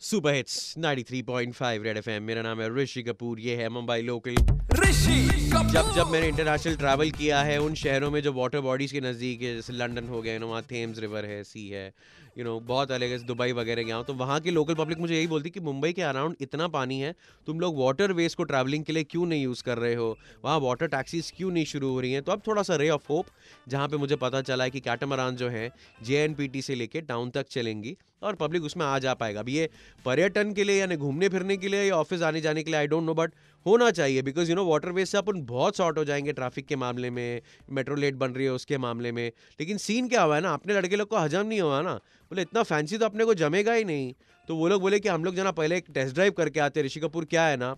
Super hits 93.5 red FM मेरा नाम है ऋषि कपूर ये है मुंबई लोकल। ऋषि जब जब मैंने इंटरनेशनल ट्रैवल किया है उन शहरों में जो वाटर बॉडीज के नज़दीक है जैसे लंदन हो गया यू नो वहाँ थेम्स रिवर है सी है यू नो बहुत अलग है दुबई वगैरह गया हूँ तो वहाँ की लोकल पब्लिक मुझे यही बोलती कि मुंबई के अराउंड इतना पानी है तुम लोग वाटर वेज को ट्रैवलिंग के लिए क्यों नहीं यूज़ कर रहे हो? वहाँ वाटर टैक्सीज क्यों नहीं शुरू हो रही हैं? तो अब थोड़ा सा रे ऑफ़ होप जहाँ पे मुझे पता चला है कि कैटमरान जो है जे से लेके टाउन तक चलेंगी और पब्लिक उसमें आ जा पाएगा। अब ये पर्यटन के लिए यानी घूमने फिरने के लिए या ऑफ़िस आने जाने के लिए आई डोंट नो बट होना चाहिए बिकॉज़ यू नो वाटरवेज से अपन बहुत शॉर्ट हो जाएँगे ट्रैफ़िक के मामले में मेट्रो लेट बन रही है उसके मामले में। लेकिन सीन क्या हुआ है ना, अपने लड़के लोग को हजम नहीं हुआ ना। बोले, इतना फैंसी तो अपने को जमेगा ही नहीं। तो वो लोग बोले कि, हम लोग जना, पहले एक टेस्ट ड्राइव करके आते ऋषि कपूर क्या है ना,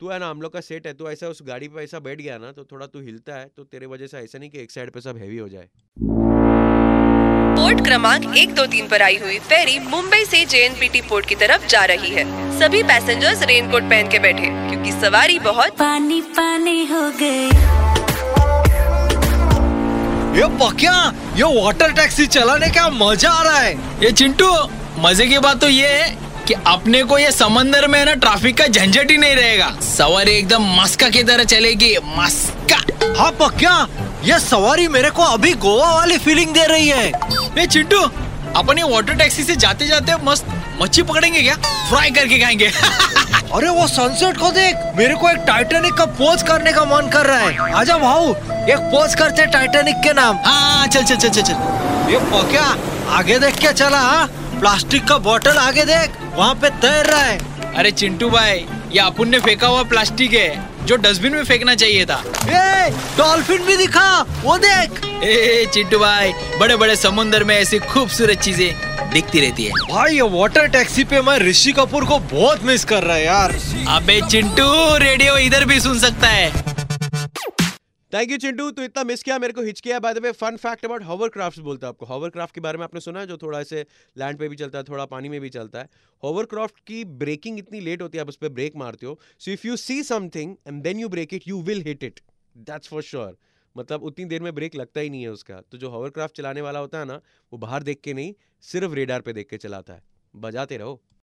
तू है ना, हम लोग का सेट है तो ऐसा उस गाड़ी पे ऐसा बैठ गया ना तो थोड़ा तू हिलता है तो तेरे वजह से ऐसा नहीं कि एक साइड पे सब हैवी हो जाए। पोर्ट क्रमांक एक दो तीन पर आई हुई फेरी मुंबई से जेएनपीटी पोर्ट की तरफ़ जा रही है। सभी पैसेंजर्स रेनकोट पहन के बैठे क्योंकि सवारी बहुत पानी पानी हो गए ये पक्या ये वाटर टैक्सी चलाने का मज़ा आ रहा है। ये चिंटू मज़े की बात तो ये है कि अपने को ये समंदर में ना ट्रैफ़िक का झंझट ही नहीं रहेगा। सवारी एकदम मस्का की तरह चलेगी मस्का। हाँ पक्या ये सवारी मेरे को अभी गोवा वाली फीलिंग दे रही है। ये चिंटू अपन ये वाटर टैक्सी से जाते जाते मस्त मच्छी पकड़ेंगे क्या? फ्राई करके खाएँगे। अरे वो सनसेट को देख मेरे को एक टाइटैनिक का पोज करने का मन कर रहा है। आजा भाऊ एक पोज करते टाइटैनिक के नाम। हाँ चल चल चल चल चल। ये पक्या आगे देख क्या चला हाँ? प्लास्टिक का बोतल आगे देख वहाँ पे तैर रहा है। अरे चिंटू भाई ये अपुन ने फेंका हुआ प्लास्टिक है जो डस्टबिन में फेंकना चाहिए था। ए डॉल्फिन भी दिखा वो देख। ए चिट्टू भाई बड़े बड़े समुन्द्र में ऐसी खूबसूरत चीज़ें दिखती रहती है। भाई ये वाटर टैक्सी पे मैं ऋषि कपूर को बहुत मिस कर रहा है यार। अबे चिंटू रेडियो इधर भी सुन सकता है। थैंक यू चिंटू तो इतना मिस किया, मेरे को हिचकिया by the way fun fact about hovercraft बोलता है आपको। हॉवर क्राफ्ट के बारे में आपने सुना है, जो थोड़ा ऐसे लैंड पे भी चलता है, थोड़ा पानी में भी चलता है। हॉवर क्राफ्ट की ब्रेकिंग इतनी लेट होती है, आप उस पर ब्रेक मारते हो। So if you see something and then you brake it you will hit it that's for sure मतलब उतनी देर में ब्रेक लगता ही नहीं है उसका। तो जो हॉवर क्राफ्ट चलाने वाला होता है ना, वो बाहर देख के नहीं, सिर्फ़ रेडार पे देख के चलाता है। बजाते रहो।